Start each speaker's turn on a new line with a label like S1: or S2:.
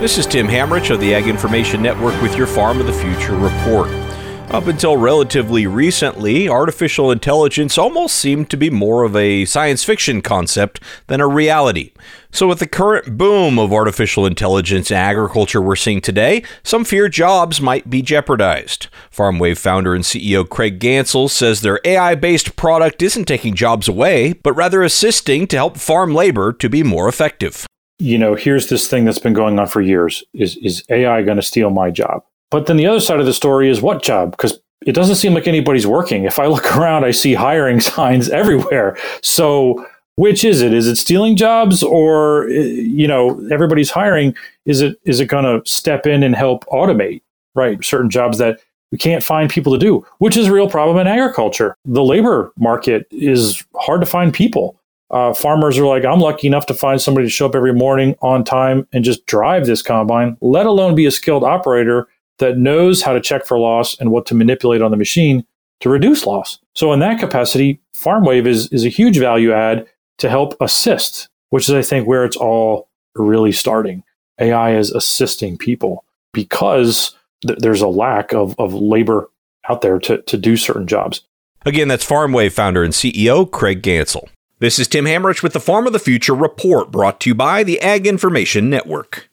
S1: This is Tim Hammerich of the Ag Information Network with your Farm of the Future report. Up until relatively recently, artificial intelligence almost seemed to be more of a science fiction concept than a reality. So, with the current boom of artificial intelligence in agriculture we're seeing today, some fear jobs might be jeopardized. FarmWave founder and CEO Craig Ganssle says their AI based product isn't taking jobs away, but rather assisting to help farm labor to be more effective.
S2: You know, here's this thing that's been going on for years. Is, is AI going to steal my job? But then the other side of the story is what job? Because it doesn't seem like anybody's working. If I look around, I see hiring signs everywhere. So which is it? Is it stealing jobs or eh, you know everybody's hiring? Is it is it going to step in and help automate right certain jobs that we can't find people to do, which is a real problem in agriculture. The labor market is hard to find people. Uh, farmers are like, I'm lucky enough to find somebody to show up every morning on time and just drive this combine, let alone be a skilled operator that knows how to check for loss and what to manipulate on the machine to reduce loss. So in that capacity, FarmWave is, is a huge value add to help assist, which is, I think, where it's all really starting. AI is assisting people because th- there's a lack of, of labor out there to, to do certain jobs.
S1: Again, that's FarmWave founder and CEO Craig Ganssle. This is Tim Hammerich with the Farm of the Future report brought to you by the Ag Information Network.